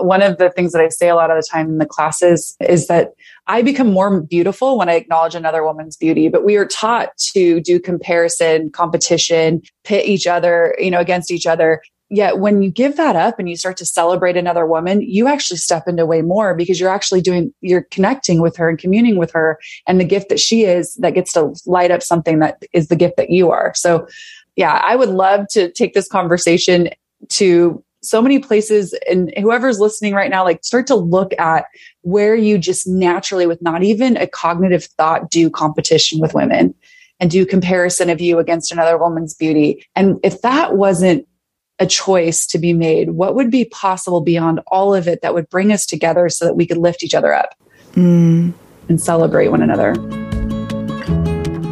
one of the things that I say a lot of the time in the classes is that I become more beautiful when I acknowledge another woman's beauty. But we are taught to do comparison, competition, pit each other, you know, against each other. Yet when you give that up and you start to celebrate another woman, you actually step into way more because you're actually doing, you're connecting with her and communing with her and the gift that she is that gets to light up something that is the gift that you are. So yeah, I would love to take this conversation to so many places and whoever's listening right now like start to look at where you just naturally with not even a cognitive thought do competition with women and do comparison of you against another woman's beauty and if that wasn't a choice to be made what would be possible beyond all of it that would bring us together so that we could lift each other up mm. and celebrate one another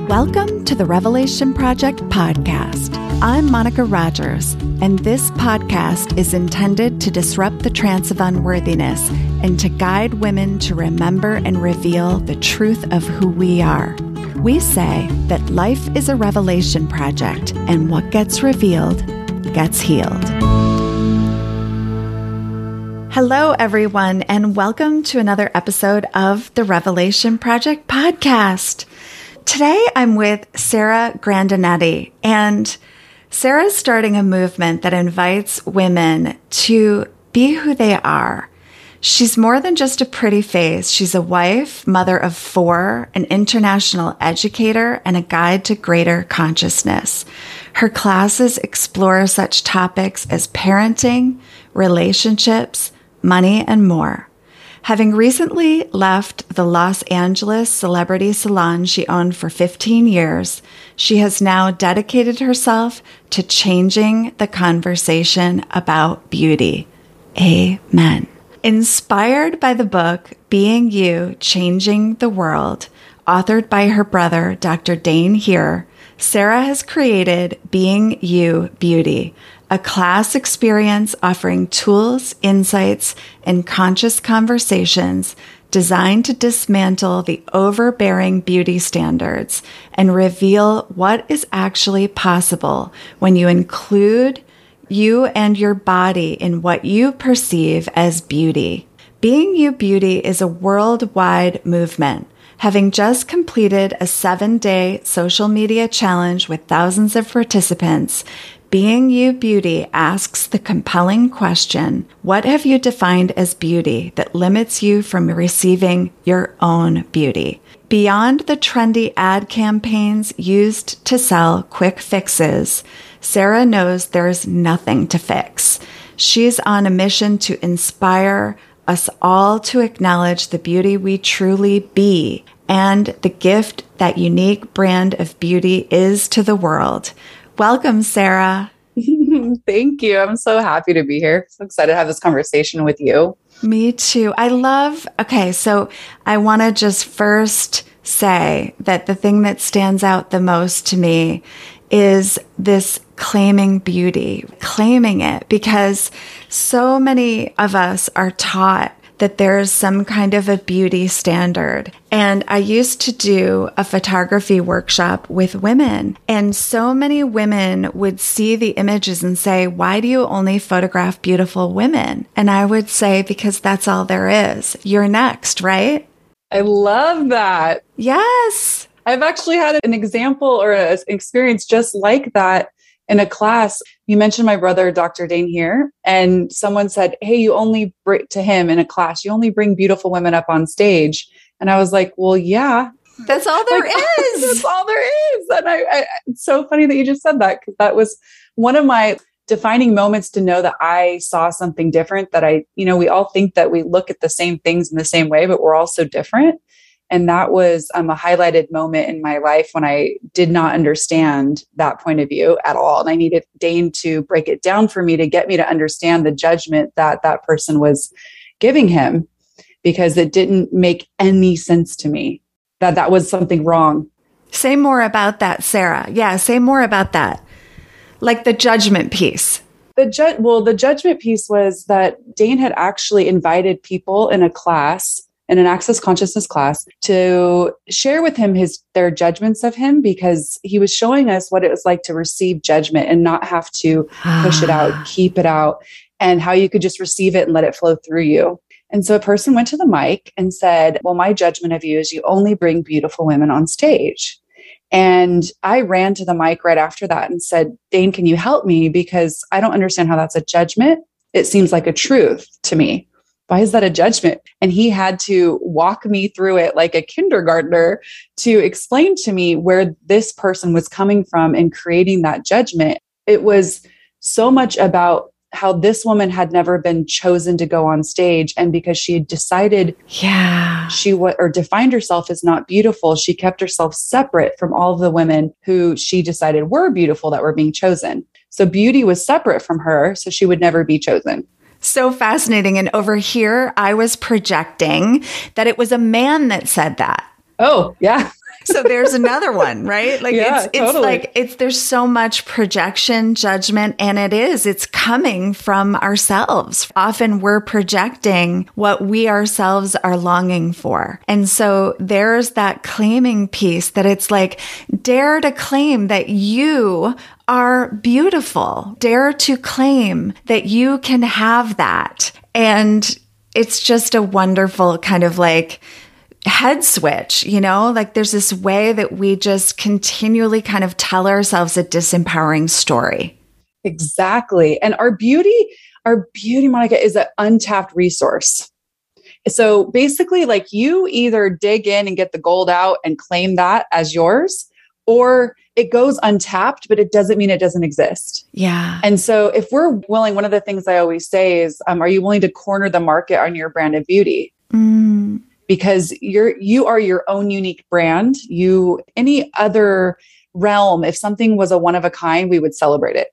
welcome to the revelation project podcast I'm Monica Rogers, and this podcast is intended to disrupt the trance of unworthiness and to guide women to remember and reveal the truth of who we are. We say that life is a revelation project, and what gets revealed gets healed. Hello, everyone, and welcome to another episode of the Revelation Project podcast. Today I'm with Sarah Grandinetti, and Sarah's starting a movement that invites women to be who they are. She's more than just a pretty face. She's a wife, mother of four, an international educator, and a guide to greater consciousness. Her classes explore such topics as parenting, relationships, money, and more. Having recently left the Los Angeles celebrity salon she owned for 15 years, she has now dedicated herself to changing the conversation about beauty. Amen. Inspired by the book Being You, Changing the World, authored by her brother, Dr. Dain Heer, Sarah has created Being You Beauty, a class experience offering tools, insights, and conscious conversations designed to dismantle the overbearing beauty standards and reveal what is actually possible when you include you and your body in what you perceive as beauty. Being You Beauty is a worldwide movement. Having just completed a seven day social media challenge with thousands of participants, being You Beauty asks the compelling question What have you defined as beauty that limits you from receiving your own beauty? Beyond the trendy ad campaigns used to sell quick fixes, Sarah knows there's nothing to fix. She's on a mission to inspire us all to acknowledge the beauty we truly be and the gift that unique brand of beauty is to the world. Welcome, Sarah. Thank you. I'm so happy to be here. So excited to have this conversation with you. Me too. I love, okay, so I want to just first say that the thing that stands out the most to me is this claiming beauty, claiming it, because so many of us are taught that there's some kind of a beauty standard. And I used to do a photography workshop with women and so many women would see the images and say, why do you only photograph beautiful women? And I would say, because that's all there is. You're next, right? I love that. Yes. I've actually had an example or an experience just like that in a class, you mentioned my brother, Dr. Dain Heer, and someone said, Hey, you only bring to him in a class, you only bring beautiful women up on stage. And I was like, Well, yeah. That's all there like, is. That's all there is. And I, I, it's so funny that you just said that because that was one of my defining moments to know that I saw something different that I, you know, we all think that we look at the same things in the same way, but we're all so different. And that was um, a highlighted moment in my life when I did not understand that point of view at all. And I needed Dain to break it down for me to get me to understand the judgment that that person was giving him because it didn't make any sense to me that that was something wrong. Say more about that, Sarah. Yeah, say more about that. Like the judgment piece. The ju- well, the judgment piece was that dain had actually invited people in a class in an access consciousness class to share with him his their judgments of him because he was showing us what it was like to receive judgment and not have to push it out, keep it out. and how you could just receive it and let it flow through you. And so a person went to the mic and said, Well, my judgment of you is you only bring beautiful women on stage. And I ran to the mic right after that and said, Dain, can you help me? Because I don't understand how that's a judgment. It seems like a truth to me. Why is that a judgment? And he had to walk me through it like a kindergartner to explain to me where this person was coming from in creating that judgment. It was so much about how this woman had never been chosen to go on stage and because she had decided yeah she what or defined herself as not beautiful she kept herself separate from all of the women who she decided were beautiful that were being chosen so beauty was separate from her so she would never be chosen so fascinating. And over here i was projecting that it was a man that said that. Oh yeah so there's another one, right? Like yeah, it's it's totally. like it's there's so much projection, judgment, and it is. It's coming from ourselves. Often we're projecting what we ourselves are longing for. And so there's that claiming piece that it's like dare to claim that you are beautiful. Dare to claim that you can have that. And it's just a wonderful kind of like head switch, you know, like there's this way that we just continually kind of tell ourselves a disempowering story. Exactly. And our beauty, our beauty, Monica, is an untapped resource. So basically, like you either dig in and get the gold out and claim that as yours, or it goes untapped, but it doesn't mean it doesn't exist. Yeah. And so if we're willing, one of the things I always say is, um, are you willing to corner the market on your brand of beauty? Mm because you're you are your own unique brand. You any other realm if something was a one of a kind we would celebrate it.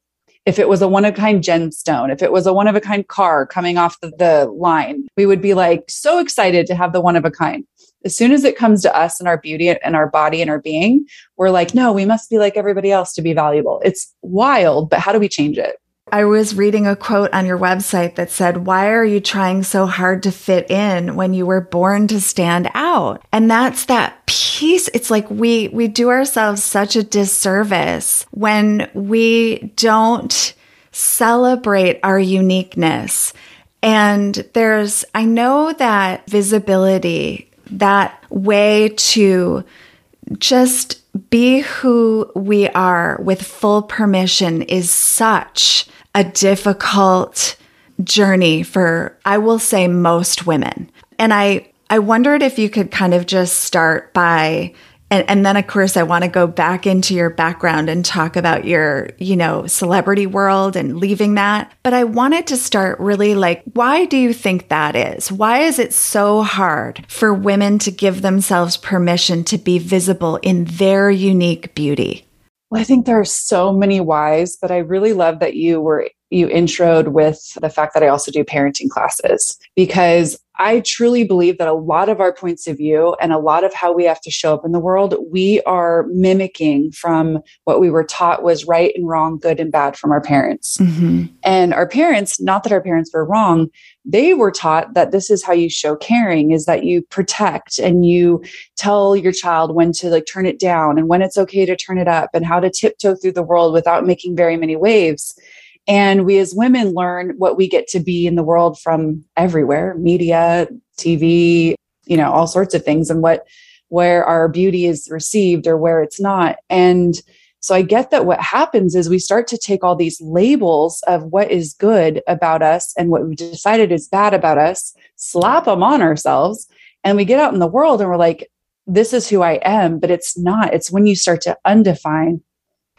If it was a one of a kind gemstone if it was a one of a kind car coming off the, the line we would be like so excited to have the one of a kind. As soon as it comes to us and our beauty and our body and our being we're like no we must be like everybody else to be valuable. It's wild but how do we change it I was reading a quote on your website that said, Why are you trying so hard to fit in when you were born to stand out? And that's that piece. It's like we, we do ourselves such a disservice when we don't celebrate our uniqueness. And there's, I know that visibility, that way to just be who we are with full permission is such a difficult journey for, I will say, most women. And I, I wondered if you could kind of just start by and, and, then of course i want to go back into your background and talk about your you know celebrity world and leaving that. But i wanted to start really like why do you think that is? Why is it so hard for women to give themselves permission to be visible in their unique beauty well, I think there are so many whys, but I really love that you were you introed with the fact that I also do parenting classes because I truly believe that a lot of our points of view and a lot of how we have to show up in the world, we are mimicking from what we were taught was right and wrong, good and bad from our parents. Mm-hmm. And our parents, not that our parents were wrong, they were taught that this is how you show caring is that you protect and you tell your child when to like turn it down and when it's okay to turn it up and how to tiptoe through the world without making very many waves. And we as women learn what we get to be in the world from everywhere media, TV, you know, all sorts of things, and what where our beauty is received or where it's not. And so I get that what happens is we start to take all these labels of what is good about us and what we've decided is bad about us, slap them on ourselves, and we get out in the world and we're like, this is who I am, but it's not. It's when you start to undefine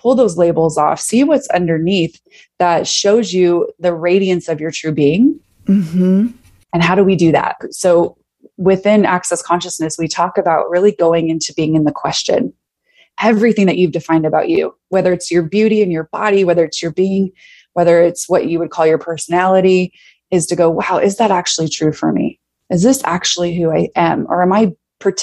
pull those labels off, see what's underneath that shows you the radiance of your true being. Mm-hmm. And how do we do that? So within Access Consciousness, we talk about really going into being in the question. Everything that you've defined about you, whether it's your beauty and your body, whether it's your being, whether it's what you would call your personality, is to go, wow, is that actually true for me? Is this actually who I am? Or am I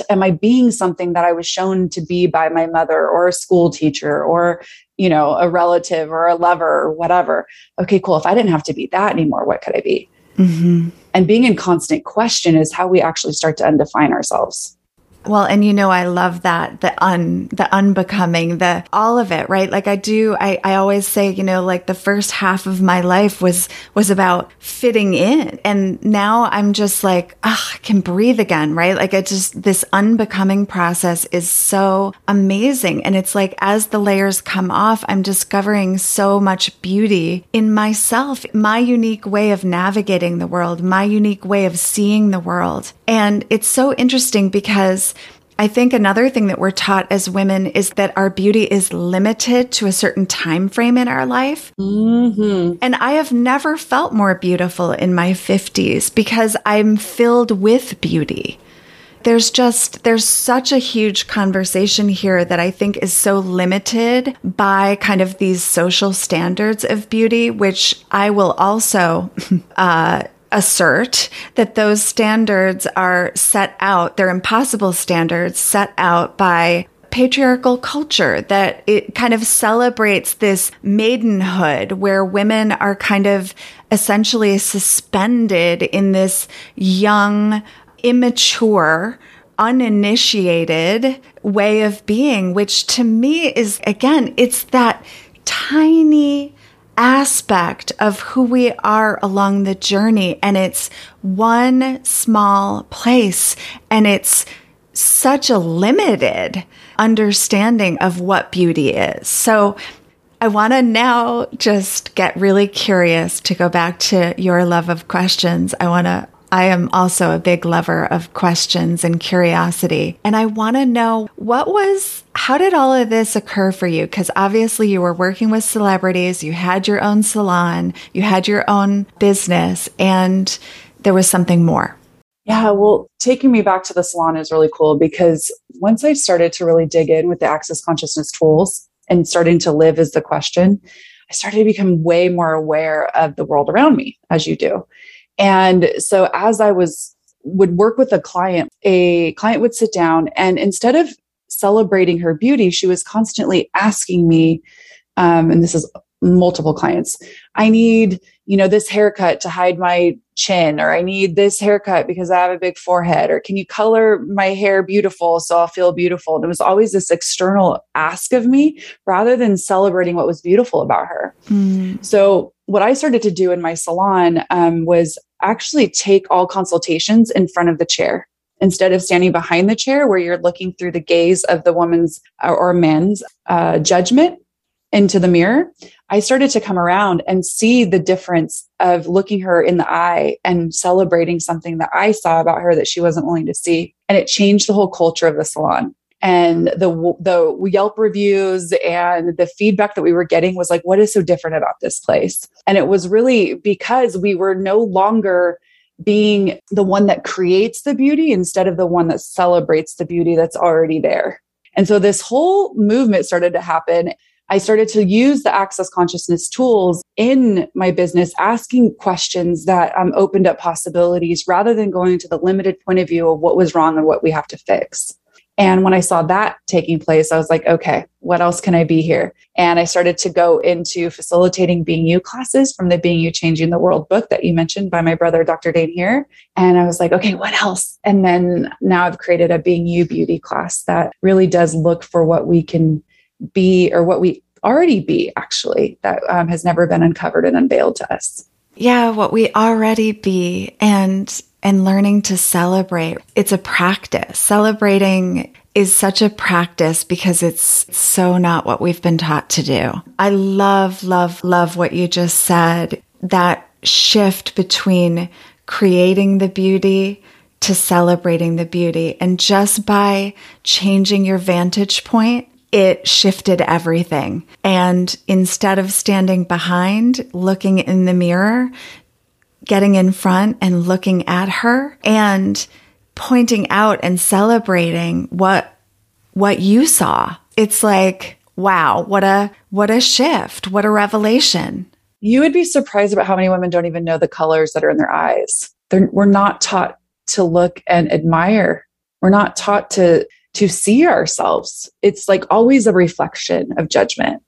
am I being something that I was shown to be by my mother or a school teacher or, you know, a relative or a lover or whatever? Okay, cool. If I didn't have to be that anymore, what could I be? Mm-hmm. And being in constant question is how we actually start to undefine ourselves. Well, and you know, I love that the un, the unbecoming, the all of it, right? Like I do, I, I always say, you know, like the first half of my life was, was about fitting in. And now I'm just like, oh, I can breathe again, right? Like it just, this unbecoming process is so amazing. And it's like as the layers come off, I'm discovering so much beauty in myself, my unique way of navigating the world, my unique way of seeing the world. And it's so interesting because I think another thing that we're taught as women is that our beauty is limited to a certain time frame in our life. Mm-hmm. And I have never felt more beautiful in my 50s because I'm filled with beauty. There's just, there's such a huge conversation here that I think is so limited by kind of these social standards of beauty, which I will also, uh, assert that those standards are set out, they're impossible standards set out by patriarchal culture that it kind of celebrates this maidenhood where women are kind of essentially suspended in this young, immature, uninitiated way of being, which to me is again, it's that tiny aspect of who we are along the journey. And it's one small place and it's such a limited understanding of what beauty is. So I want to now just get really curious to go back to your love of questions. I want to I am also a big lover of questions and curiosity. And I want to know what was, how did all of this occur for you? Because obviously you were working with celebrities, you had your own salon, you had your own business, and there was something more. Yeah, well, taking me back to the salon is really cool because once I started to really dig in with the access consciousness tools and starting to live as the question, I started to become way more aware of the world around me, as you do. And so as I was would work with a client, a client would sit down and instead of celebrating her beauty, she was constantly asking me, um, and this is multiple clients, I need, you know, this haircut to hide my chin, or I need this haircut because I have a big forehead, or can you color my hair beautiful so I'll feel beautiful? And it was always this external ask of me rather than celebrating what was beautiful about her. Mm. So what I started to do in my salon um, was actually take all consultations in front of the chair instead of standing behind the chair where you're looking through the gaze of the woman's uh, or men's uh, judgment into the mirror. I started to come around and see the difference of looking her in the eye and celebrating something that i saw about her that she wasn't willing to see. And it changed the whole culture of the salon and the the Yelp reviews and the feedback that we were getting was like what is so different about this place? And it was really because we were no longer being the one that creates the beauty instead of the one that celebrates the beauty that's already there. And so this whole movement started to happen. I started to use the access consciousness tools in my business, asking questions that um, opened up possibilities rather than going to the limited point of view of what was wrong and what we have to fix. And when I saw that taking place, I was like, okay, what else can I be here? And I started to go into facilitating Being You classes from the Being You Changing the World book that you mentioned by my brother, Dr. Dain Heer. And I was like, okay, what else? And then now I've created a Being You beauty class that really does look for what we can be or what we already be, actually, that um, has never been uncovered and unveiled to us. Yeah, what we already be. And and learning to celebrate. It's a practice. Celebrating is such a practice because it's so not what we've been taught to do. I love, love, love what you just said. That shift between creating the beauty to celebrating the beauty. And just by changing your vantage point, it shifted everything. And instead of standing behind, looking in the mirror, getting in front and looking at her and pointing out and celebrating what what you saw. It's like, wow, what a what a shift, what a revelation. You would be surprised about how many women don't even know the colors that are in their eyes. They're, we're not taught to look and admire. We're not taught to to see ourselves. It's like always a reflection of judgment.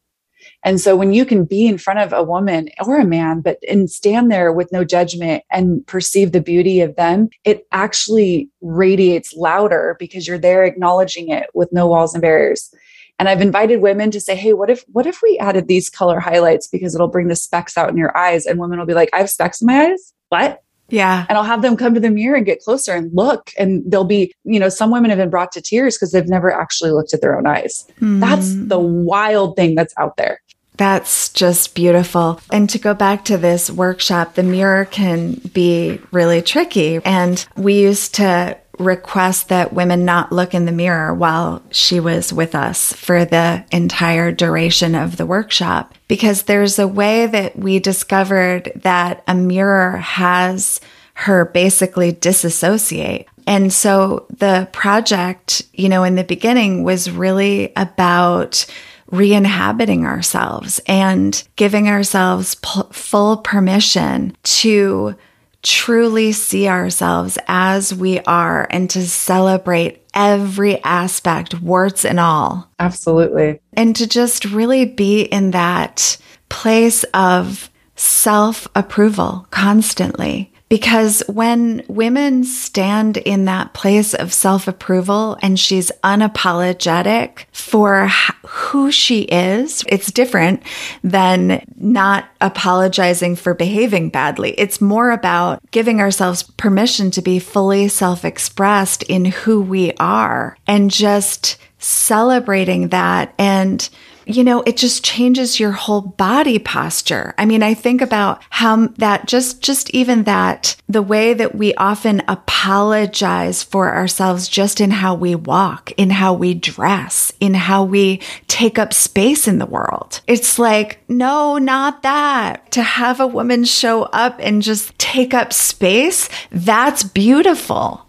And so when you can be in front of a woman or a man, but and stand there with no judgment and perceive the beauty of them, it actually radiates louder because you're there acknowledging it with no walls and barriers. And I've invited women to say, Hey, what if, what if we added these color highlights because it'll bring the specks out in your eyes? And women will be like, I have specks in my eyes. What? Yeah. And I'll have them come to the mirror and get closer and look. And they'll be, you know, some women have been brought to tears because they've never actually looked at their own eyes. Mm. That's the wild thing that's out there. That's just beautiful. And to go back to this workshop, the mirror can be really tricky. And we used to request that women not look in the mirror while she was with us for the entire duration of the workshop because there's a way that we discovered that a mirror has her basically disassociate. And so the project, you know, in the beginning was really about re-inhabiting ourselves and giving ourselves p- full permission to truly see ourselves as we are and to celebrate every aspect, warts and all. Absolutely. And to just really be in that place of self approval constantly. Because when women stand in that place of self approval and she's unapologetic for who she is, it's different than not apologizing for behaving badly. It's more about giving ourselves permission to be fully self expressed in who we are and just celebrating that and you know, it just changes your whole body posture. I mean, I think about how that just, just even that the way that we often apologize for ourselves just in how we walk, in how we dress, in how we take up space in the world. It's like, no, not that. To have a woman show up and just take up space, that's beautiful.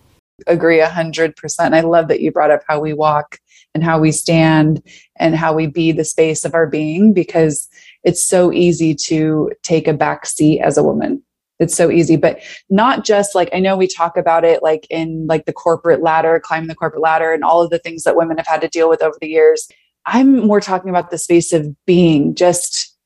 Agree a hundred percent. I love that you brought up how we walk and how we stand and how we be the space of our being because it's so easy to take a back seat as a woman it's so easy but not just like i know we talk about it like in like the corporate ladder climbing the corporate ladder and all of the things that women have had to deal with over the years i'm more talking about the space of being just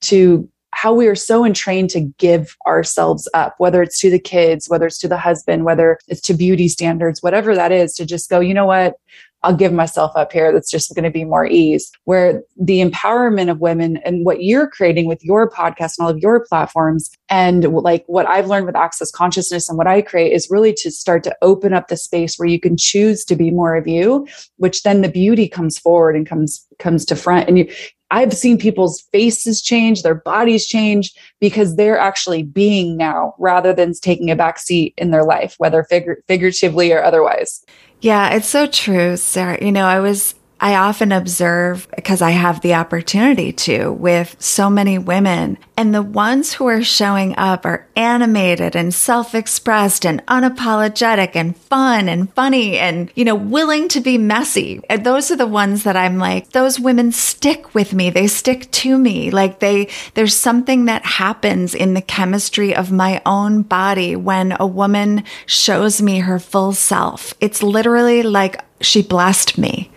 to how we are so entrained to give ourselves up, whether it's to the kids, whether it's to the husband, whether it's to beauty standards, whatever that is, to just go, you know what? I'll give myself up here. That's just going to be more ease. Where the empowerment of women and what you're creating with your podcast and all of your platforms, and like what I've learned with Access Consciousness and what I create is really to start to open up the space where you can choose to be more of you, which then the beauty comes forward and comes comes to front. And you I've seen people's faces change, their bodies change because they're actually being now rather than taking a back seat in their life, whether figuratively or otherwise. Yeah, it's so true, Sarah. You know, I was I often observe because I have the opportunity to with so many women and the ones who are showing up are animated and self-expressed and unapologetic and fun and funny and, you know, willing to be messy. And those are the ones that I'm like, those women stick with me. They stick to me. Like they, there's something that happens in the chemistry of my own body when a woman shows me her full self. It's literally like she blessed me.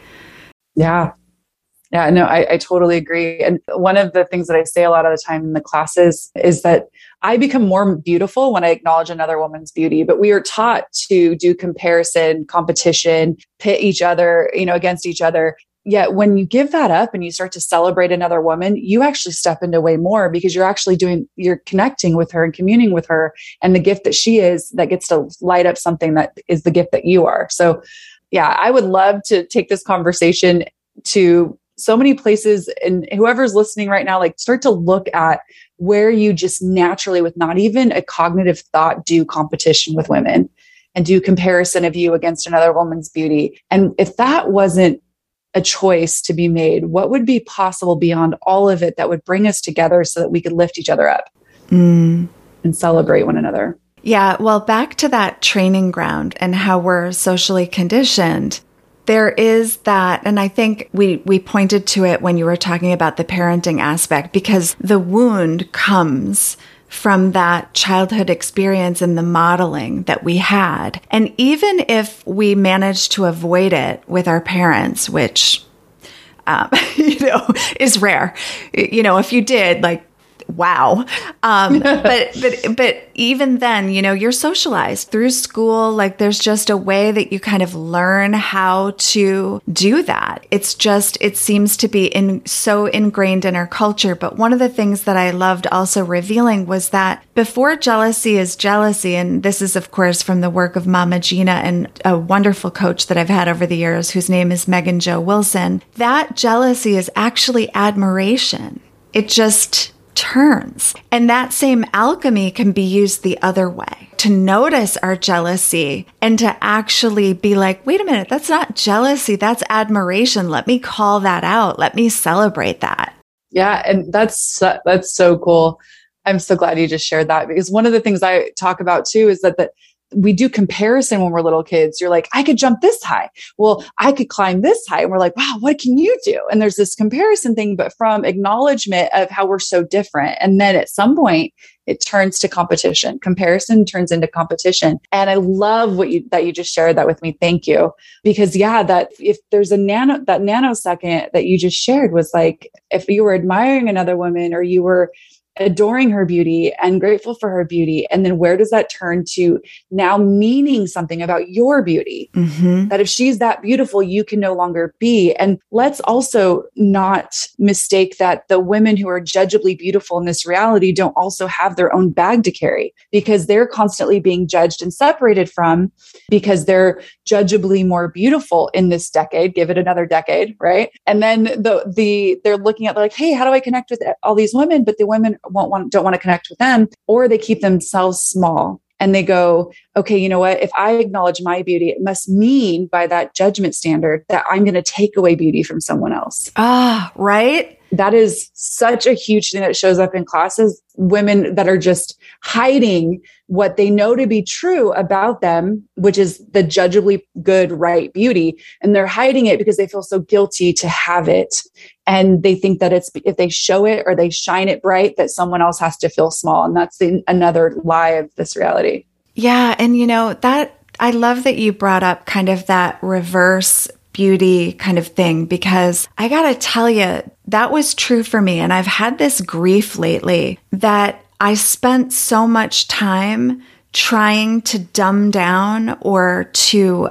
Yeah. Yeah, no, I, I, totally agree. And one of the things that I say a lot of the time in the classes is that I become more beautiful when I acknowledge another woman's beauty. But we are taught to do comparison, competition, pit each other, you know, against each other. Yet when you give that up and you start to celebrate another woman, you actually step into way more because you're actually doing, you're connecting with her and communing with her and the gift that she is that gets to light up something that is the gift that you are. So yeah, I would love to take this conversation to so many places and whoever's listening right now like start to look at where you just naturally with not even a cognitive thought do competition with women and do comparison of you against another woman's beauty and if that wasn't a choice to be made what would be possible beyond all of it that would bring us together so that we could lift each other up mm. and celebrate one another yeah, well, back to that training ground and how we're socially conditioned. There is that, and I think we, we pointed to it when you were talking about the parenting aspect because the wound comes from that childhood experience and the modeling that we had. And even if we managed to avoid it with our parents, which um, you know, is rare. You know, if you did, like, wow. Um, but but but even then, you know, you're socialized through school. Like there's just a way that you kind of learn how to do that. It's just it seems to be in so ingrained in our culture. But one of the things that I loved also revealing was that before jealousy is jealousy, and this is of course from the work of Mama Gena and a wonderful coach that I've had over the years, whose name is Megan Joe Wilson. That jealousy is actually admiration. It just turns. And that same alchemy can be used the other way to notice our jealousy and to actually be like, wait a minute, that's not jealousy, that's admiration. Let me call that out. Let me celebrate that. Yeah, and that's that's so cool. I'm so glad you just shared that because one of the things I talk about too is that the we do comparison when we're little kids. You're like, I could jump this high. Well, I could climb this high. And we're like, wow, what can you do? And there's this comparison thing, but from acknowledgement of how we're so different. And then at some point, it turns to competition. Comparison turns into competition. And I love what you that you just shared that with me. Thank you. Because yeah, that if there's a nano that nanosecond that you just shared was like if you were admiring another woman or you were adoring her beauty and grateful for her beauty. And then where does that turn to now meaning something about your beauty? Mm-hmm. That if she's that beautiful, you can no longer be. And let's also not mistake that the women who are judgeably beautiful in this reality don't also have their own bag to carry because they're constantly being judged and separated from because they're judgeably more beautiful in this decade. Give it another decade, right? And then the the they're looking at like, hey, how do I connect with all these women? But the women won't want, don't want to connect with them, or they keep themselves small and they go, okay, you know what? If I acknowledge my beauty, it must mean by that judgment standard that I'm going to take away beauty from someone else. Ah, right that is such a huge thing that shows up in classes women that are just hiding what they know to be true about them which is the judgeably good right beauty and they're hiding it because they feel so guilty to have it and they think that it's if they show it or they shine it bright that someone else has to feel small and that's the, another lie of this reality yeah and you know that I love that you brought up kind of that reverse beauty kind of thing because I got to tell you, that was true for me. And I've had this grief lately that I spent so much time trying to dumb down or to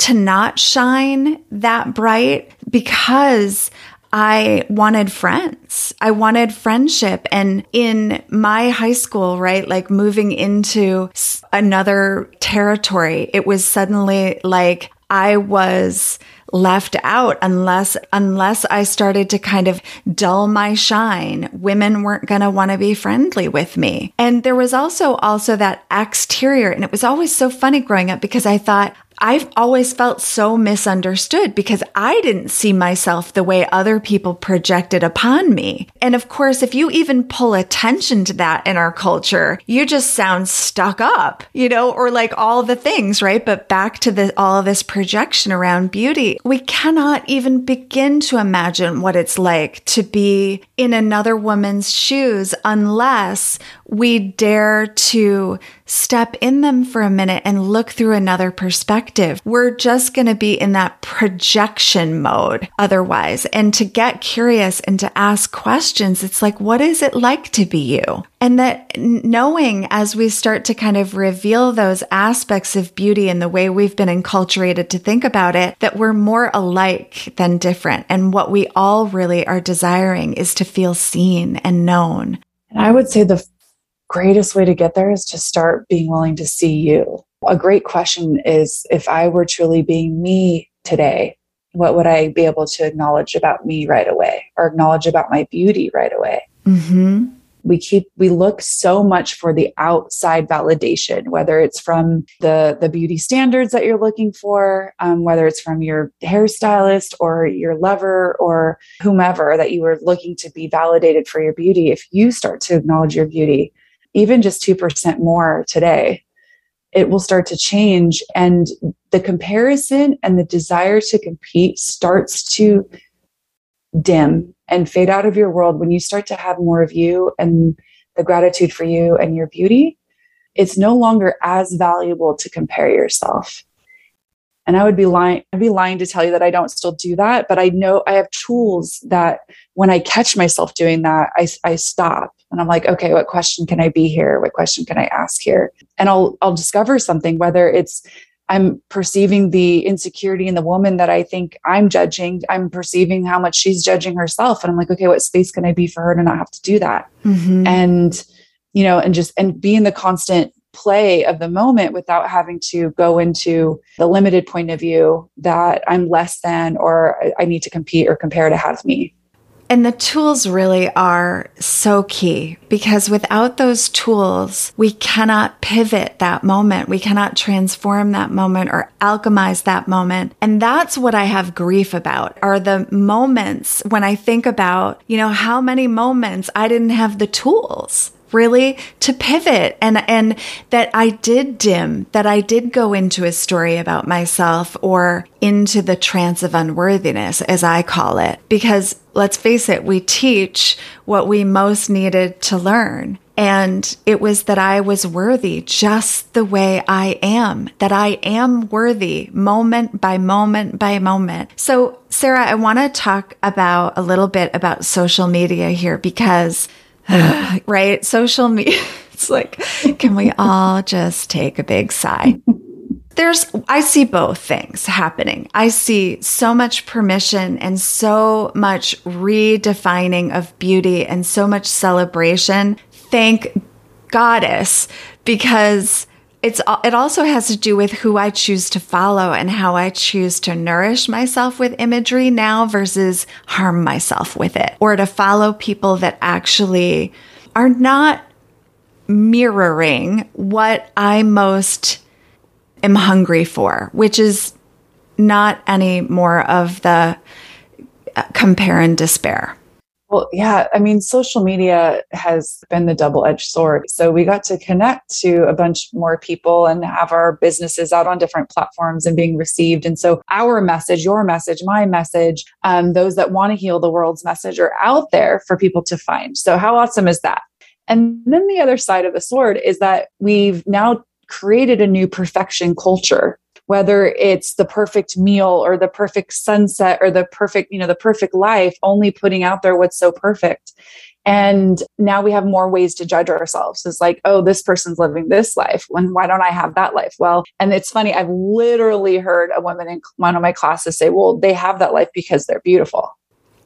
to not shine that bright because I wanted friends. I wanted friendship. And in my high school, right, like moving into another territory, it was suddenly like I was left out unless unless I started to kind of dull my shine. Women weren't going to want to be friendly with me. And there was also also that exterior and it was always so funny growing up because I thought I've always felt so misunderstood because I didn't see myself the way other people projected upon me. And of course, if you even pull attention to that in our culture, you just sound stuck up, you know, or like all the things, right? But back to the, all of this projection around beauty, we cannot even begin to imagine what it's like to be in another woman's shoes unless we dare to step in them for a minute and look through another perspective. We're just going to be in that projection mode otherwise. And to get curious and to ask questions, it's like, what is it like to be you? And that knowing as we start to kind of reveal those aspects of beauty and the way we've been enculturated to think about it, that we're more alike than different. And what we all really are desiring is to feel seen and known. And I would say the greatest way to get there is to start being willing to see you. A great question is if I were truly being me today, what would I be able to acknowledge about me right away or acknowledge about my beauty right away? Mm-hmm. We keep, we look so much for the outside validation, whether it's from the, the beauty standards that you're looking for, um, whether it's from your hairstylist or your lover or whomever that you were looking to be validated for your beauty. If you start to acknowledge your beauty, even just 2% more today, it will start to change. And the comparison and the desire to compete starts to dim and fade out of your world when you start to have more of you and the gratitude for you and your beauty. It's no longer as valuable to compare yourself. And I would be lying, I'd be lying to tell you that I don't still do that. But I know I have tools that when I catch myself doing that, I, I stop and I'm like, okay, what question can I be here? What question can I ask here? And I'll, I'll discover something, whether it's I'm perceiving the insecurity in the woman that I think I'm judging. I'm perceiving how much she's judging herself. And I'm like, okay, what space can I be for her to not have to do that? Mm-hmm. And, you know, and just, and be in the constant play of the moment without having to go into the limited point of view that I'm less than or I need to compete or compare to have me. And the tools really are so key because without those tools, we cannot pivot that moment. We cannot transform that moment or alchemize that moment. And that's what I have grief about are the moments when I think about, you know, how many moments I didn't have the tools really to pivot. And and that I did dim that I did go into a story about myself or into the trance of unworthiness as I call it. Because let's face it we teach what we most needed to learn. And it was that I was worthy just the way I am, that I am worthy moment by moment by moment. So, Sarah, I want to talk about a little bit about social media here because right? Social media. It's like, can we all just take a big sigh? There's, I see both things happening. I see so much permission and so much redefining of beauty and so much celebration. Thank goddess, because it's it also has to do with who I choose to follow and how I choose to nourish myself with imagery now versus harm myself with it or to follow people that actually are not mirroring what I most am hungry for, which is not any more of the uh, compare and despair. Well, yeah, I mean, social media has been the double edged sword. So we got to connect to a bunch more people and have our businesses out on different platforms and being received. And so our message, your message, my message, um, those that want to heal the world's message are out there for people to find. So how awesome is that? And then the other side of the sword is that we've now created a new perfection culture whether it's the perfect meal or the perfect sunset or the perfect, you know, the perfect life, only putting out there what's so perfect. And now we have more ways to judge ourselves. It's like, oh, this person's living this life. When why don't I have that life? Well, and it's funny, I've literally heard a woman in one of my classes say, well, they have that life because they're beautiful.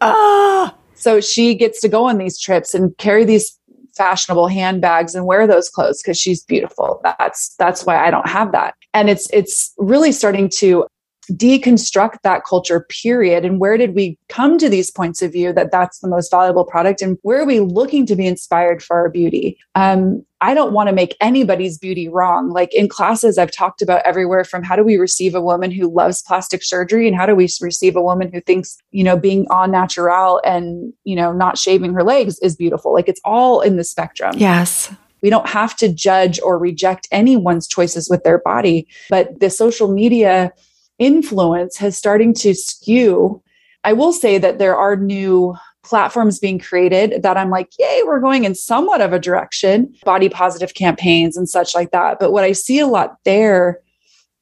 Ah. So she gets to go on these trips and carry these fashionable handbags and wear those clothes because she's beautiful. That's that's why I don't have that. And it's it's really starting to deconstruct that culture period. And where did we come to these points of view that that's the most valuable product? And where are we looking to be inspired for our beauty? Um, i don't want to make anybody's beauty wrong. Like in classes i've talked about everywhere from how do we receive a woman who loves plastic surgery and how do we receive a woman who thinks you know being on natural and you know not shaving her legs is beautiful. Like it's all in the spectrum. Yes we don't have to judge or reject anyone's choices with their body but the social media influence has starting to skew. I will say that there are new platforms being created that I'm like, yay, we're going in somewhat of a direction, body positive campaigns and such like that. But what I see a lot there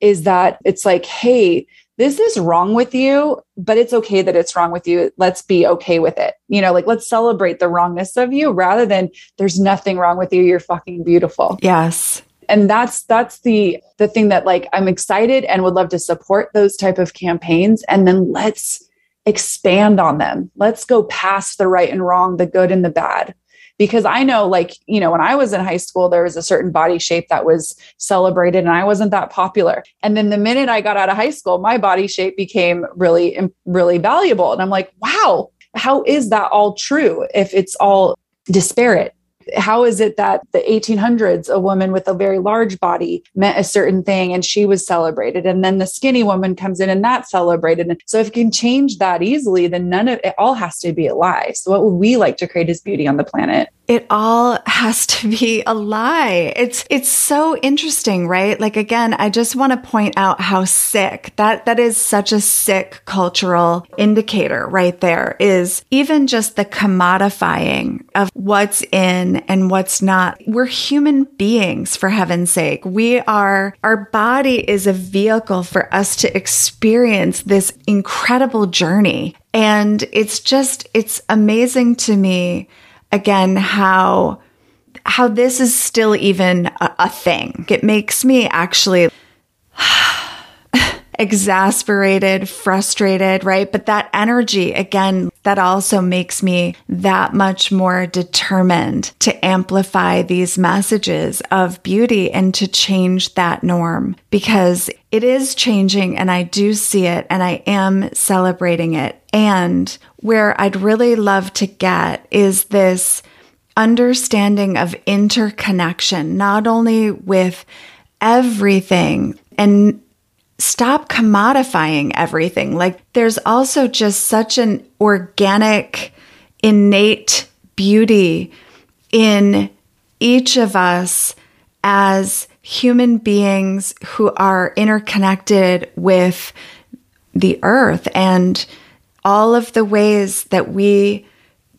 is that it's like, hey, this is wrong with you, but it's okay that it's wrong with you. Let's be okay with it. You know, like let's celebrate the wrongness of you rather than there's nothing wrong with you. You're fucking beautiful. Yes and that's that's the the thing that like i'm excited and would love to support those type of campaigns and then let's expand on them let's go past the right and wrong the good and the bad because i know like you know when i was in high school there was a certain body shape that was celebrated and i wasn't that popular. And then the minute i got out of high school my body shape became really really valuable. And i'm like wow how is that all true if it's all disparate how is it that the 1800s a woman with a very large body meant a certain thing and she was celebrated and then the skinny woman comes in and that's celebrated and so if you can change that easily then none of it all has to be a lie so what would we like to create as beauty on the planet it all has to be a lie. It's it's so interesting, right? Like again, I just want to point out how sick that that is such a sick cultural indicator right there is even just the commodifying of what's in and what's not. We're human beings, for heaven's sake. We are, our body is a vehicle for us to experience this incredible journey. And it's just, it's amazing to me, again, how, how this is still even a, a thing. It makes me actually exasperated, frustrated, right? But that energy, again, that also makes me that much more determined to amplify these messages of beauty and to change that norm because it is changing and I do see it and I am celebrating it. And where I'd really love to get is this understanding of interconnection, not only with everything and stop commodifying everything. Like there's also just such an organic, innate beauty in each of us as human beings who are interconnected with the earth and all of the ways that we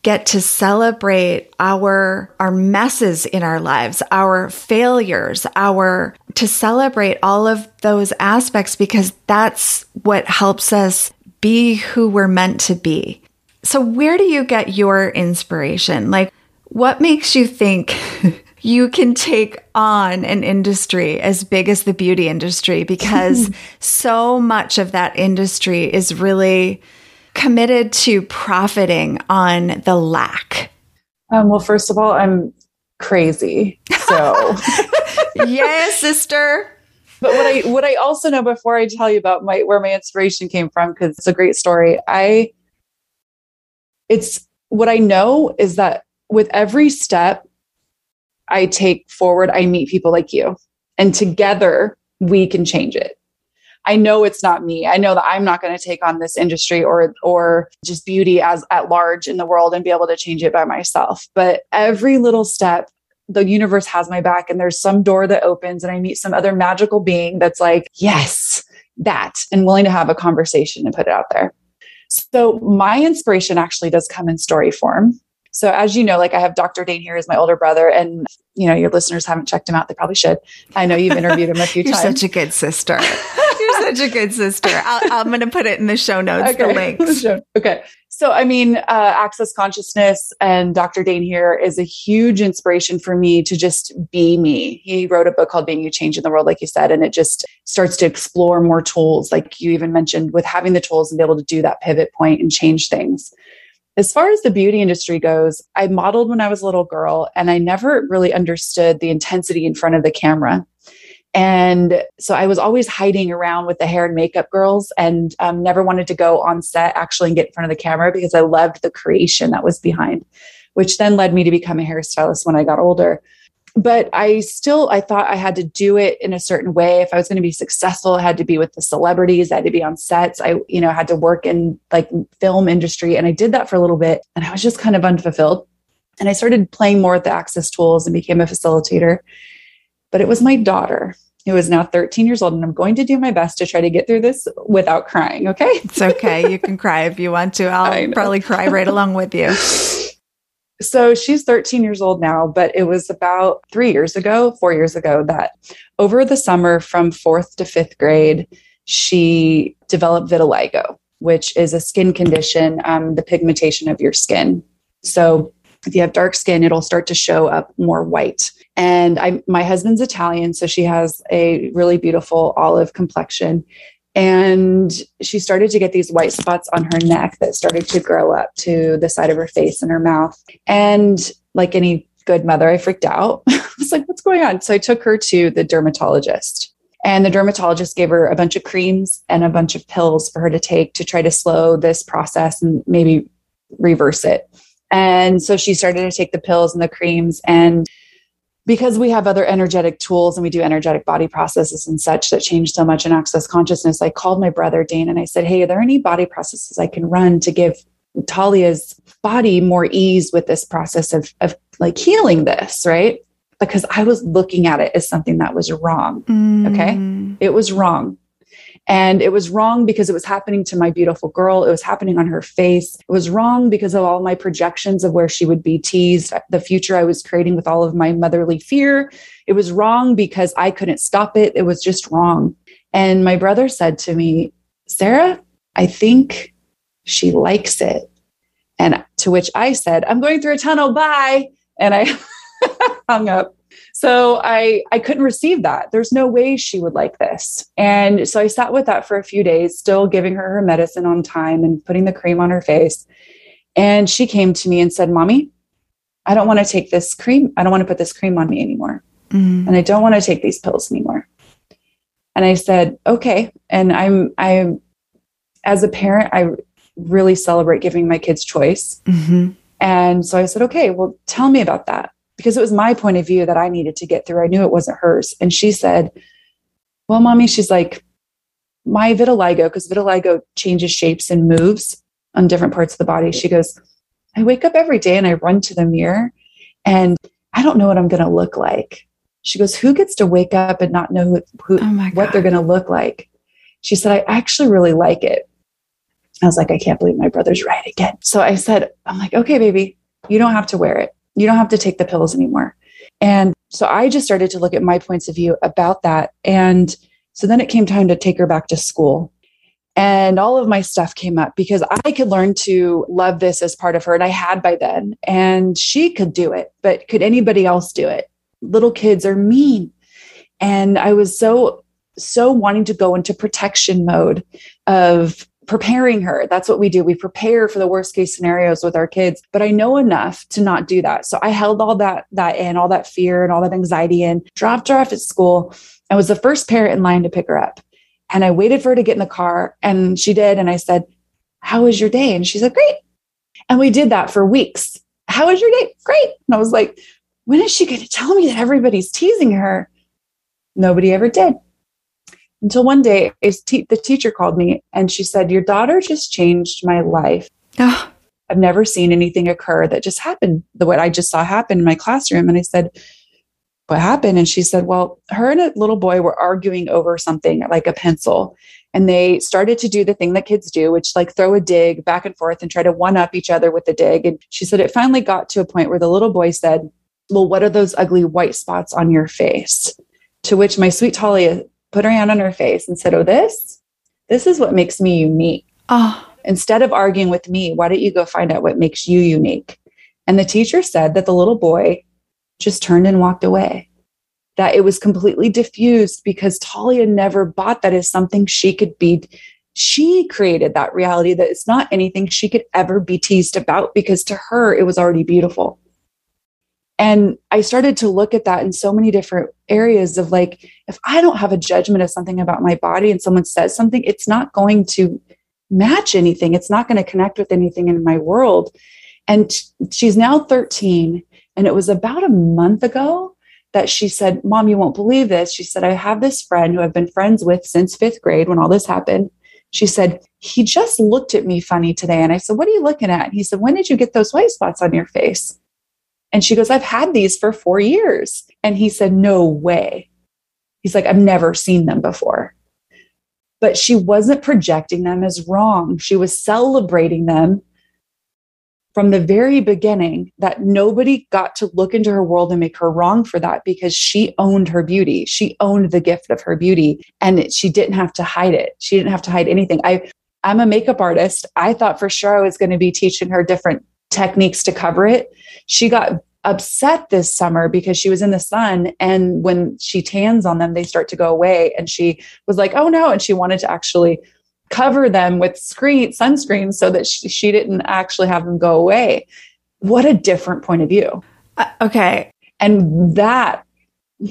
get to celebrate our our messes in our lives, our failures, our to celebrate all of those aspects because that's what helps us be who we're meant to be. So where do you get your inspiration? Like what makes you think you can take on an industry as big as the beauty industry because so much of that industry is really committed to profiting on the lack? Um, well, first of all, I'm crazy. So, yeah, sister. But what I what I also know before I tell you about my where my inspiration came from because it's a great story. I it's what I know is that with every step I take forward, I meet people like you, and together we can change it. I know it's not me. I know that I'm not going to take on this industry or or just beauty as at large in the world and be able to change it by myself. But every little step the universe has my back and there's some door that opens and I meet some other magical being that's like, yes, that and willing to have a conversation and put it out there. So my inspiration actually does come in story form. So as you know, like I have Dr. Dain Heer as my older brother, and you know your listeners haven't checked him out. They probably should. I know you've interviewed him a few You're times. Such a good sister. Such a good sister. i am going to put it in the show notes. Okay. The links. okay. So I mean, uh, Access Consciousness and Dr. Dain Heer is a huge inspiration for me to just be me. He wrote a book called Being You Changing the World, like you said, and it just starts to explore more tools, like you even mentioned, with having the tools and be able to do that pivot point and change things. As far as the beauty industry goes, I modeled when I was a little girl and I never really understood the intensity in front of the camera. And so I was always hiding around with the hair and makeup girls and um, never wanted to go on set actually and get in front of the camera because I loved the creation that was behind, which then led me to become a hairstylist when I got older but I still I thought I had to do it in a certain way. If I was going to be successful, I had to be with the celebrities, I had to be on sets. I, you know, had to work in like film industry. And I did that for a little bit and I was just kind of unfulfilled. And I started playing more with the access tools and became a facilitator. But it was my daughter who is now 13 years old, and I'm going to do my best to try to get through this without crying. Okay. It's okay. You can cry if you want to. I'll probably cry right along with you. So she's 13 years old now, but it was about three years ago, four years ago, that over the summer from fourth to fifth grade, she developed vitiligo, which is a skin condition, um, the pigmentation of your skin. So if you have dark skin, it'll start to show up more white. And I, my husband's Italian, so she has a really beautiful olive complexion. And she started to get these white spots on her neck that started to grow up to the side of her face and her mouth. And like any good mother, I freaked out. I was like, what's going on? So I took her to the dermatologist. And the dermatologist gave her a bunch of creams and a bunch of pills for her to take to try to slow this process and maybe reverse it. And so she started to take the pills and the creams. And because we have other energetic tools and we do energetic body processes and such that change so much in access consciousness, I called my brother Dain and I said, Hey, are there any body processes I can run to give Talia's body more ease with this process of, of like healing this, right? Because I was looking at it as something that was wrong. Mm. Okay. It was wrong. And it was wrong because it was happening to my beautiful girl. It was happening on her face. It was wrong because of all my projections of where she would be teased, the future I was creating with all of my motherly fear. It was wrong because I couldn't stop it. It was just wrong. And my brother said to me, Sarah, I think she likes it. And to which I said, I'm going through a tunnel. Bye. And I hung up. So I I couldn't receive that. There's no way she would like this. And so I sat with that for a few days, still giving her her medicine on time and putting the cream on her face. And she came to me and said, "Mommy, I don't want to take this cream. I don't want to put this cream on me anymore. Mm. And I don't want to take these pills anymore." And I said, "Okay." And I'm I'm as a parent, I really celebrate giving my kids choice. Mm-hmm. And so I said, okay, well, tell me about that because it was my point of view that I needed to get through. I knew it wasn't hers. And she said, well, mommy, she's like, my vitiligo, because vitiligo changes shapes and moves on different parts of the body. She goes, I wake up every day and I run to the mirror and I don't know what I'm going to look like. She goes, Who gets to wake up and not know who, who oh what they're going to look like? She said, I actually really like it. I was like, I can't believe my brother's right again. So I said, I'm like, okay, baby, you don't have to wear it. You don't have to take the pills anymore. And so I just started to look at my points of view about that. And so then it came time to take her back to school. And all of my stuff came up because I could learn to love this as part of her. And I had by then. And she could do it, but could anybody else do it? Little kids are mean. And I was so, so wanting to go into protection mode of preparing her. That's what we do. We prepare for the worst case scenarios with our kids. But I know enough to not do that. So I held all that that in, all that fear and all that anxiety in, dropped her off at school. I was the first parent in line to pick her up. And I waited for her to get in the car and she did. And I said, How was your day? And she said, Great. And we did that for weeks. How was your day? Great. And I was like, when is she going to tell me that everybody's teasing her? Nobody ever did. Until one day, te- the teacher called me and she said, Your daughter just changed my life. Oh. I've never seen anything occur that just happened the way I just saw happen in my classroom. And I said, What happened? And she said, Well, her and a little boy were arguing over something like a pencil. And they started to do the thing that kids do, which like throw a dig back and forth and try to one up each other with the dig. And she said, It finally got to a point where the little boy said, Well, what are those ugly white spots on your face? To which my sweet Talia put her hand on her face and said, Oh, this, this is what makes me unique. Oh. Instead of arguing with me, why don't you go find out what makes you unique? And the teacher said that the little boy just turned and walked away, that it was completely diffused because Talia never bought that as something she could be. She created that reality that it's not anything she could ever be teased about because to her, it was already beautiful. And I started to look at that in so many different areas of like, if I don't have a judgment of something about my body and someone says something, it's not going to match anything. It's not going to connect with anything in my world. And she's now 13. And it was about a month ago that she said, Mom, you won't believe this. She said, I have this friend who I've been friends with since fifth grade when all this happened. She said, He just looked at me funny today. And I said, What are you looking at? And he said, When did you get those white spots on your face? And she goes, I've had these for four years. And he said, No way. He's like, I've never seen them before. But she wasn't projecting them as wrong. She was celebrating them from the very beginning that nobody got to look into her world and make her wrong for that because she owned her beauty. She owned the gift of her beauty and she didn't have to hide it. She didn't have to hide anything. I, I'm a makeup artist. I thought for sure I was going to be teaching her different techniques to cover it. She got upset this summer because she was in the sun and when she tans on them they start to go away. And she was like oh no and she wanted to actually cover them with screen sunscreen so that she, she didn't actually have them go away. What a different point of view. Uh, okay. And that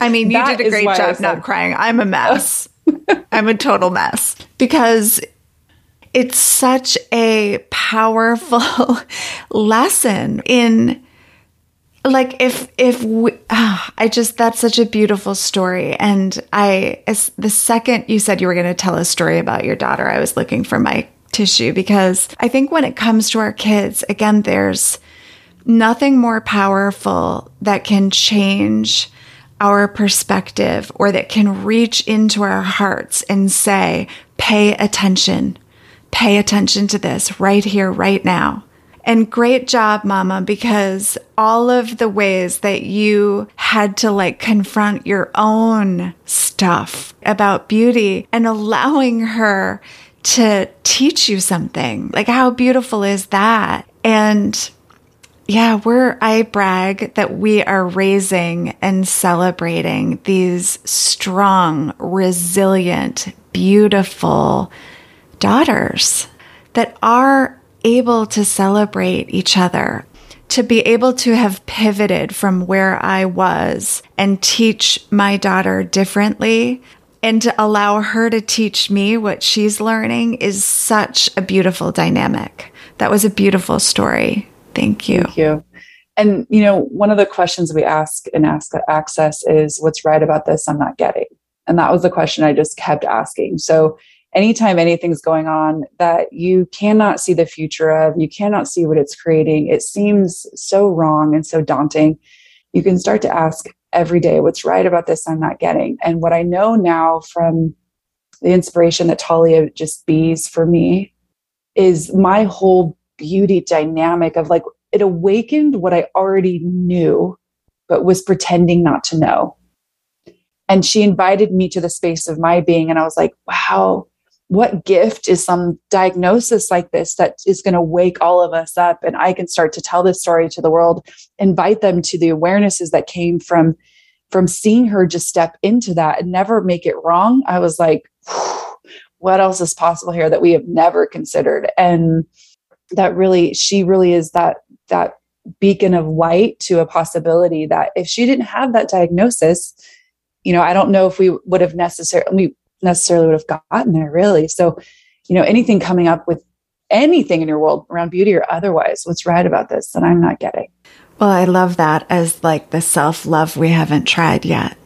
i mean you did a great job not crying. I'm a mess. I'm a total mess. Because it's such a powerful lesson in like if if we, oh, I just that's such a beautiful story. And I as the second you said you were going to tell a story about your daughter I was looking for my tissue because I think when it comes to our kids again there's nothing more powerful that can change our perspective or that can reach into our hearts and say, pay attention, pay attention to this right here, right now. And great job, mama, because all of the ways that you had to like confront your own stuff about beauty and allowing her to teach you something. Like, how beautiful is that? And yeah, we're, I brag that we are raising and celebrating these strong, resilient, beautiful daughters that are able to celebrate each other, to be able to have pivoted from where I was and teach my daughter differently and to allow her to teach me what she's learning is such a beautiful dynamic. That was a beautiful story. Thank you. Thank you. And you know, one of the questions we ask in Ask Access is what's right about this I'm not getting. And that was the question I just kept asking. So anytime anything's going on that you cannot see the future of, you cannot see what it's creating, it seems so wrong and so daunting. You can start to ask every day what's right about this I'm not getting. And what I know now from the inspiration that Talia just bees for me is my whole beauty dynamic of like it awakened what I already knew, but was pretending not to know. And she invited me to the space of my being. And I was like, wow, what gift is some diagnosis like this that is going to wake all of us up? And I can start to tell this story to the world, invite them to the awarenesses that came from from seeing her just step into that and never make it wrong. I was like, what else is possible here that we have never considered? And that really she really is that that beacon of light to a possibility that if she didn't have that diagnosis you know i don't know if we would have necessarily necessarily would have gotten there really so you know anything coming up with anything in your world around beauty or otherwise what's right about this that i'm not getting well i love that as like the self-love we haven't tried yet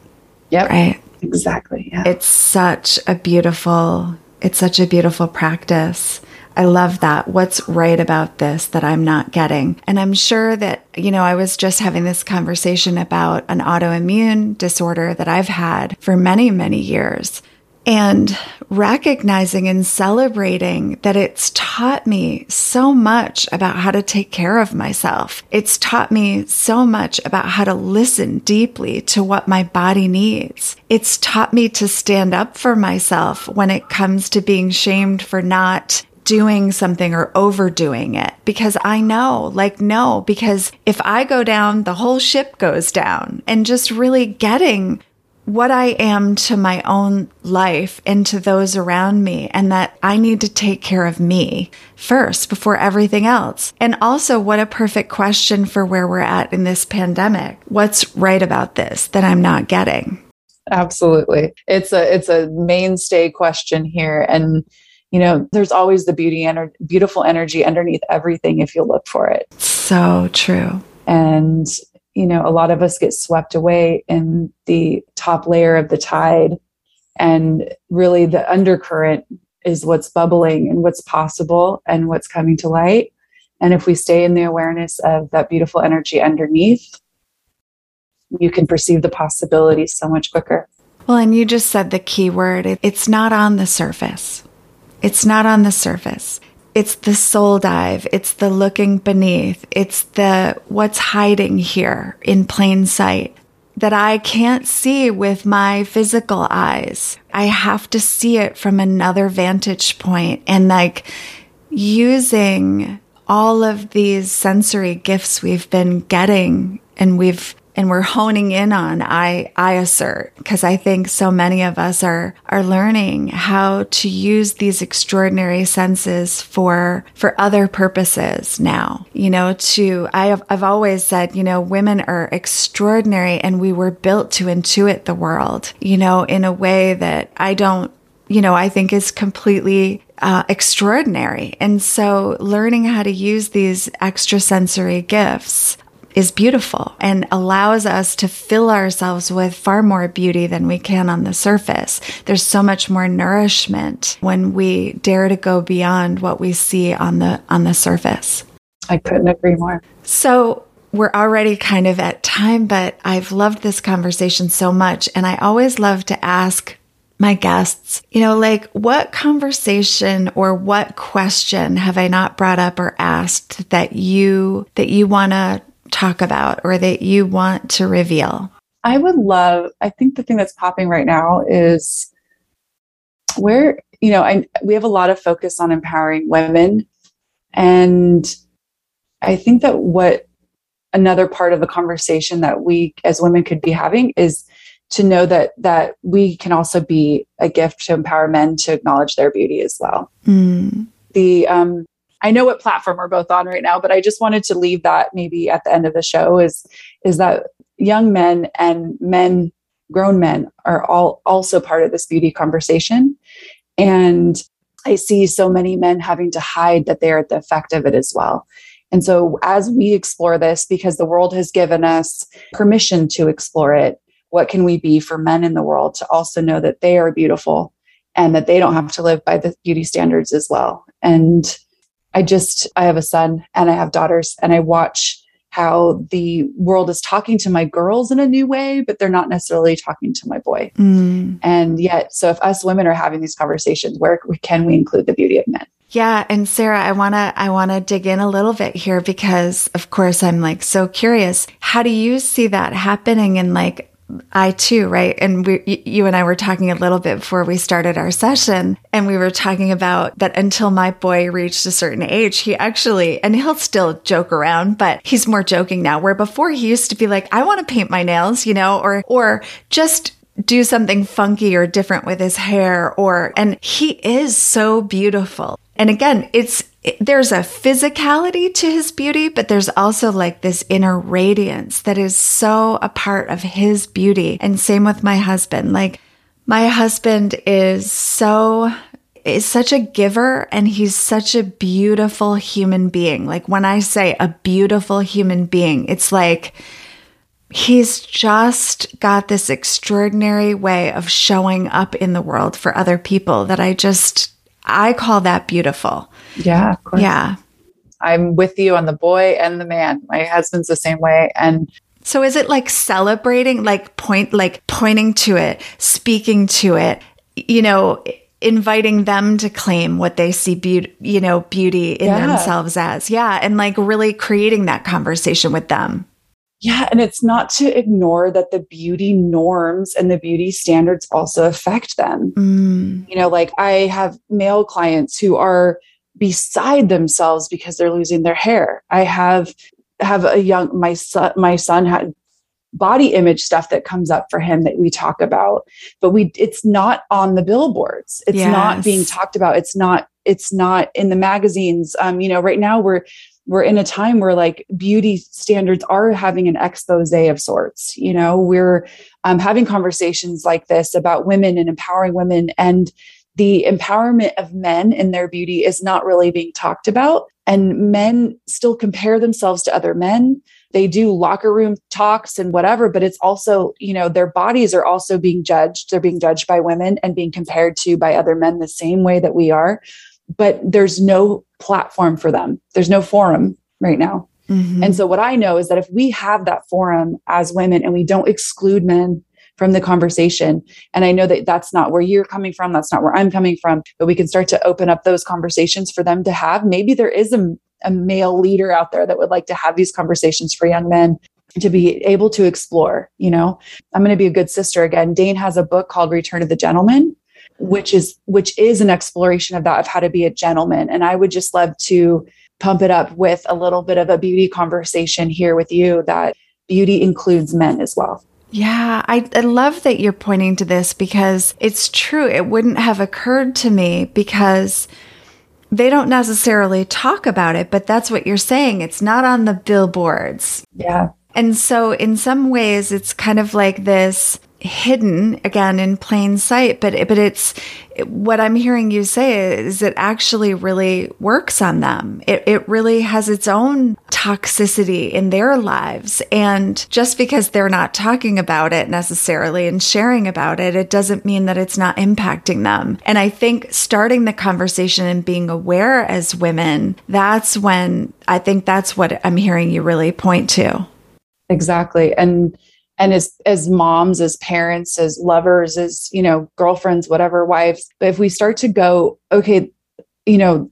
yep right exactly yeah. it's such a beautiful it's such a beautiful practice I love that. What's right about this that I'm not getting? And I'm sure that, you know, I was just having this conversation about an autoimmune disorder that I've had for many, many years. And recognizing and celebrating that it's taught me so much about how to take care of myself. It's taught me so much about how to listen deeply to what my body needs. It's taught me to stand up for myself when it comes to being shamed for not doing something or overdoing it because I know, like, no, because if I go down, the whole ship goes down and just really getting what I am to my own life and to those around me, and that I need to take care of me first before everything else. And also, what a perfect question for where we're at in this pandemic. What's right about this that I'm not getting? Absolutely. It's a it's a mainstay question here and you know, there's always the beauty and beautiful energy underneath everything if you look for it. So true. And, you know, a lot of us get swept away in the top layer of the tide. And really, the undercurrent is what's bubbling and what's possible and what's coming to light. And if we stay in the awareness of that beautiful energy underneath, you can perceive the possibilities so much quicker. Well, and you just said the key word it's not on the surface. It's not on the surface. It's the soul dive. It's the looking beneath. It's the what's hiding here in plain sight that I can't see with my physical eyes. I have to see it from another vantage point and like using all of these sensory gifts we've been getting and we've and we're honing in on I I assert because I think so many of us are are learning how to use these extraordinary senses for for other purposes now. You know, to I have I've always said, you know, women are extraordinary and we were built to intuit the world, you know, in a way that I don't you know, I think is completely uh, extraordinary. And so learning how to use these extrasensory gifts is beautiful and allows us to fill ourselves with far more beauty than we can on the surface. There's so much more nourishment when we dare to go beyond what we see on the on the surface. I couldn't agree more. So we're already kind of at time, but I've loved this conversation so much. And I always love to ask my guests, you know, like what conversation or what question have I not brought up or asked that you, that you want to talk about or that you want to reveal? I would love, I think the thing that's popping right now is where, you know, I, we have a lot of focus on empowering women. And I think that what another part of the conversation that we as women could be having is to know that that we can also be a gift to empower men to acknowledge their beauty as well. Mm. The um, I know what platform we're both on right now, but I just wanted to leave that maybe at the end of the show is is that young men and men, grown men, are all also part of this beauty conversation, and I see so many men having to hide that they are at the effect of it as well. And so, as we explore this, because the world has given us permission to explore it, what can we be for men in the world to also know that they are beautiful and that they don't have to live by the beauty standards as well? And I just, I have a son and I have daughters, and I watch how the world is talking to my girls in a new way, but they're not necessarily talking to my boy. Mm. And yet, so if us women are having these conversations, where can we include the beauty of men? Yeah. And Sarah, I want to, I want to dig in a little bit here because of course I'm like so curious. How do you see that happening in like I too, right? And we, you and I were talking a little bit before we started our session, and we were talking about that until my boy reached a certain age, he actually, and he'll still joke around, but he's more joking now. Where before he used to be like, I want to paint my nails, you know, or, or just do something funky or different with his hair or and he is so beautiful. And again, it's it, there's a physicality to his beauty, but there's also like this inner radiance that is so a part of his beauty. And same with my husband. Like my husband is so is such a giver and he's such a beautiful human being. Like when I say a beautiful human being, it's like he's just got this extraordinary way of showing up in the world for other people that I just, I call that beautiful. Yeah. Yeah. I'm with you on the boy and the man. My husband's the same way. And so is it like celebrating, like point, like pointing to it, speaking to it, you know, inviting them to claim what they see beauty, you know, beauty in yeah. themselves as. Yeah. And like really creating that conversation with them. Yeah. And it's not to ignore that the beauty norms and the beauty standards also affect them. Mm. You know, like I have male clients who are beside themselves because they're losing their hair. I have have a young my son my son had body image stuff that comes up for him that we talk about but we it's not on the billboards it's yes. not being talked about it's not it's not in the magazines um you know right now we're we're in a time where like beauty standards are having an expose of sorts you know? We're um, having conversations like this about women and empowering women and the empowerment of men in their beauty is not really being talked about and men still compare themselves to other men. They do locker room talks and whatever but it's also you know their bodies are also being judged. They're being judged by women and being compared to by other men the same way that we are but there's no platform for them. There's no forum right now. Mm-hmm. And so what I know is that if we have that forum as women and we don't exclude men from the conversation, and I know that that's not where you're coming from, that's not where I'm coming from, but we can start to open up those conversations for them to have. Maybe there is a, a male leader out there that would like to have these conversations for young men to be able to explore, you know, I'm going to be a good sister again. Dain has a book called Return of the Gentleman which is which is an exploration of that of how to be a gentleman and i would just love to pump it up with a little bit of a beauty conversation here with you that beauty includes men as well yeah, I, I, love that you're pointing to this because it's true. It wouldn't have occurred to me because they don't necessarily talk about it, but that's what you're saying. It's not on the billboards. Yeah. And so, in some ways, it's kind of like this hidden again in plain sight but but it's what i'm hearing you say is it actually really works on them. It, it really has its own toxicity in their lives. And just because they're not talking about it necessarily and sharing about it it doesn't mean that it's not impacting them. And i think starting the conversation and being aware as women that's when i think that's what i'm hearing you really point to. Exactly. And and as as moms as parents as lovers as you know girlfriends whatever wives but if we start to go okay you know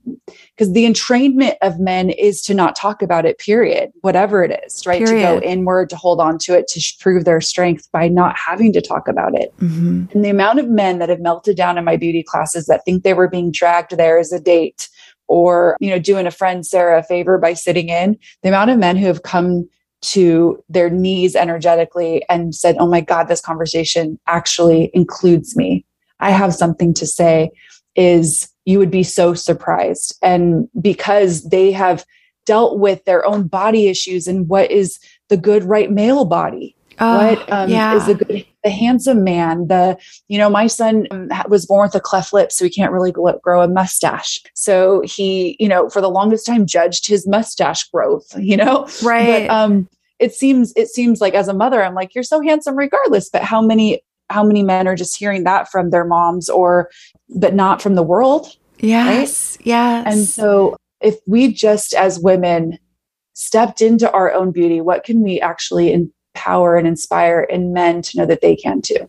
because the entrainment of men is to not talk about it period whatever it is right period. to go inward to hold on to it to prove their strength by not having to talk about it mm-hmm. and the amount of men that have melted down in my beauty classes that think they were being dragged there as a date or you know doing a friend sarah a favor by sitting in the amount of men who have come to their knees energetically and said, Oh my God, this conversation actually includes me. I have something to say, is you would be so surprised. And because they have dealt with their own body issues and what is the good right male body. Oh, what um, yeah. is the good, the handsome man? The you know, my son um, was born with a cleft lip, so he can't really grow a mustache. So he, you know, for the longest time judged his mustache growth. You know, right? But, um, it seems it seems like as a mother, I'm like, you're so handsome regardless. But how many how many men are just hearing that from their moms or but not from the world? Yes, right? yes. And so if we just as women stepped into our own beauty, what can we actually empower and inspire in men to know that they can too?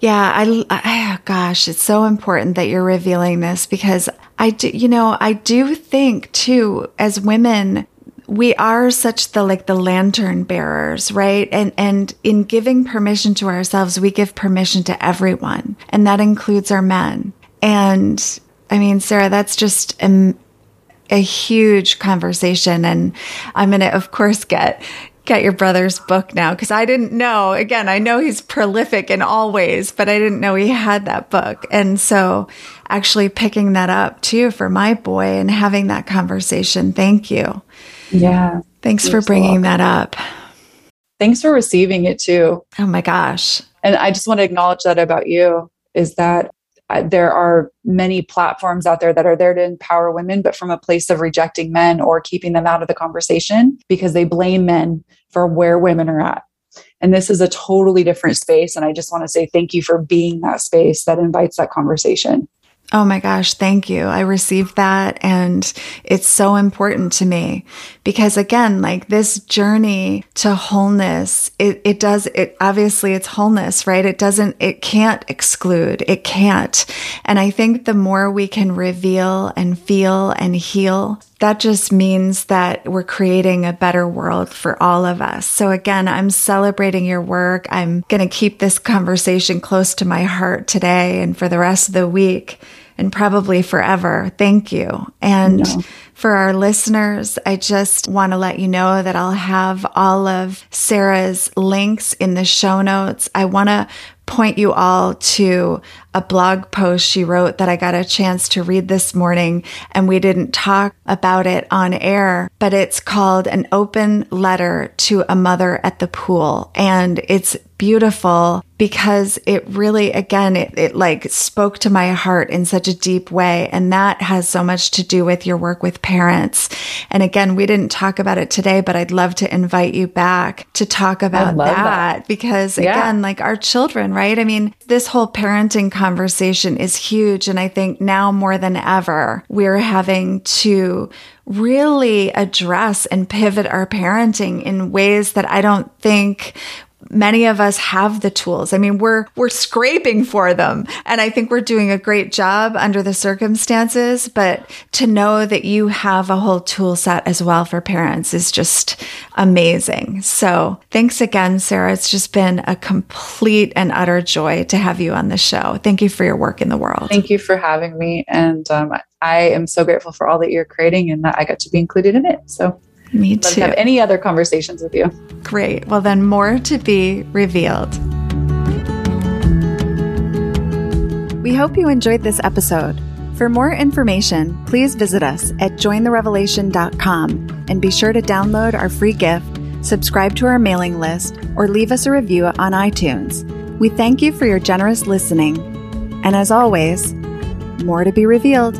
Yeah, I, I, gosh, it's so important that you're revealing this because I do, you know, I do think too, as women, we are such the like the lantern bearers, right? And and in giving permission to ourselves, we give permission to everyone, and that includes our men. And I mean, Sarah, that's just a, a huge conversation, and I'm to, of course, get get your brother's book now because I didn't know. Again, I know he's prolific in all ways, but I didn't know he had that book. And so actually picking that up too for my boy and having that conversation. Thank you. Yeah. Thanks for bringing that up. Thanks for receiving it too. Oh my gosh. And I just want to acknowledge that about you is that there are many platforms out there that are there to empower women, but from a place of rejecting men or keeping them out of the conversation because they blame men for where women are at. And this is a totally different space. And I just want to say thank you for being that space that invites that conversation. Oh my gosh, thank you. I received that and it's so important to me because again, like this journey to wholeness, it, it does, it obviously it's wholeness, right? It doesn't, it can't exclude. It can't. And I think the more we can reveal and feel and heal, that just means that we're creating a better world for all of us. So again, I'm celebrating your work. I'm going to keep this conversation close to my heart today and for the rest of the week and probably forever. Thank you. And no. for our listeners, I just want to let you know that I'll have all of Sarah's links in the show notes. I want to point you all to a blog post she wrote that I got a chance to read this morning and we didn't talk about it on air, but it's called an open letter to a mother at the pool. And it's beautiful because it really, again, it, it like spoke to my heart in such a deep way. And that has so much to do with your work with parents. And again, we didn't talk about it today, but I'd love to invite you back to talk about that, that, because yeah. again, like our children, right? I mean, this whole parenting conversation is huge. And I think now more than ever, we're having to really address and pivot our parenting in ways that I don't think many of us have the tools. I mean, we're, we're scraping for them. And I think we're doing a great job under the circumstances, but to know that you have a whole tool set as well for parents is just amazing. So thanks again, Sarah. It's just been a complete and utter joy to have you on the show. Thank you for your work in the world. Thank you for having me. And um, I am so grateful for all that you're creating and that I got to be included in it. So me too. to have any other conversations with you. Great. Well, then more to be revealed. We hope you enjoyed this episode. For more information, please visit us at jointherevelation.com and be sure to download our free gift, subscribe to our mailing list, or leave us a review on iTunes. We thank you for your generous listening. And as always, more to be revealed.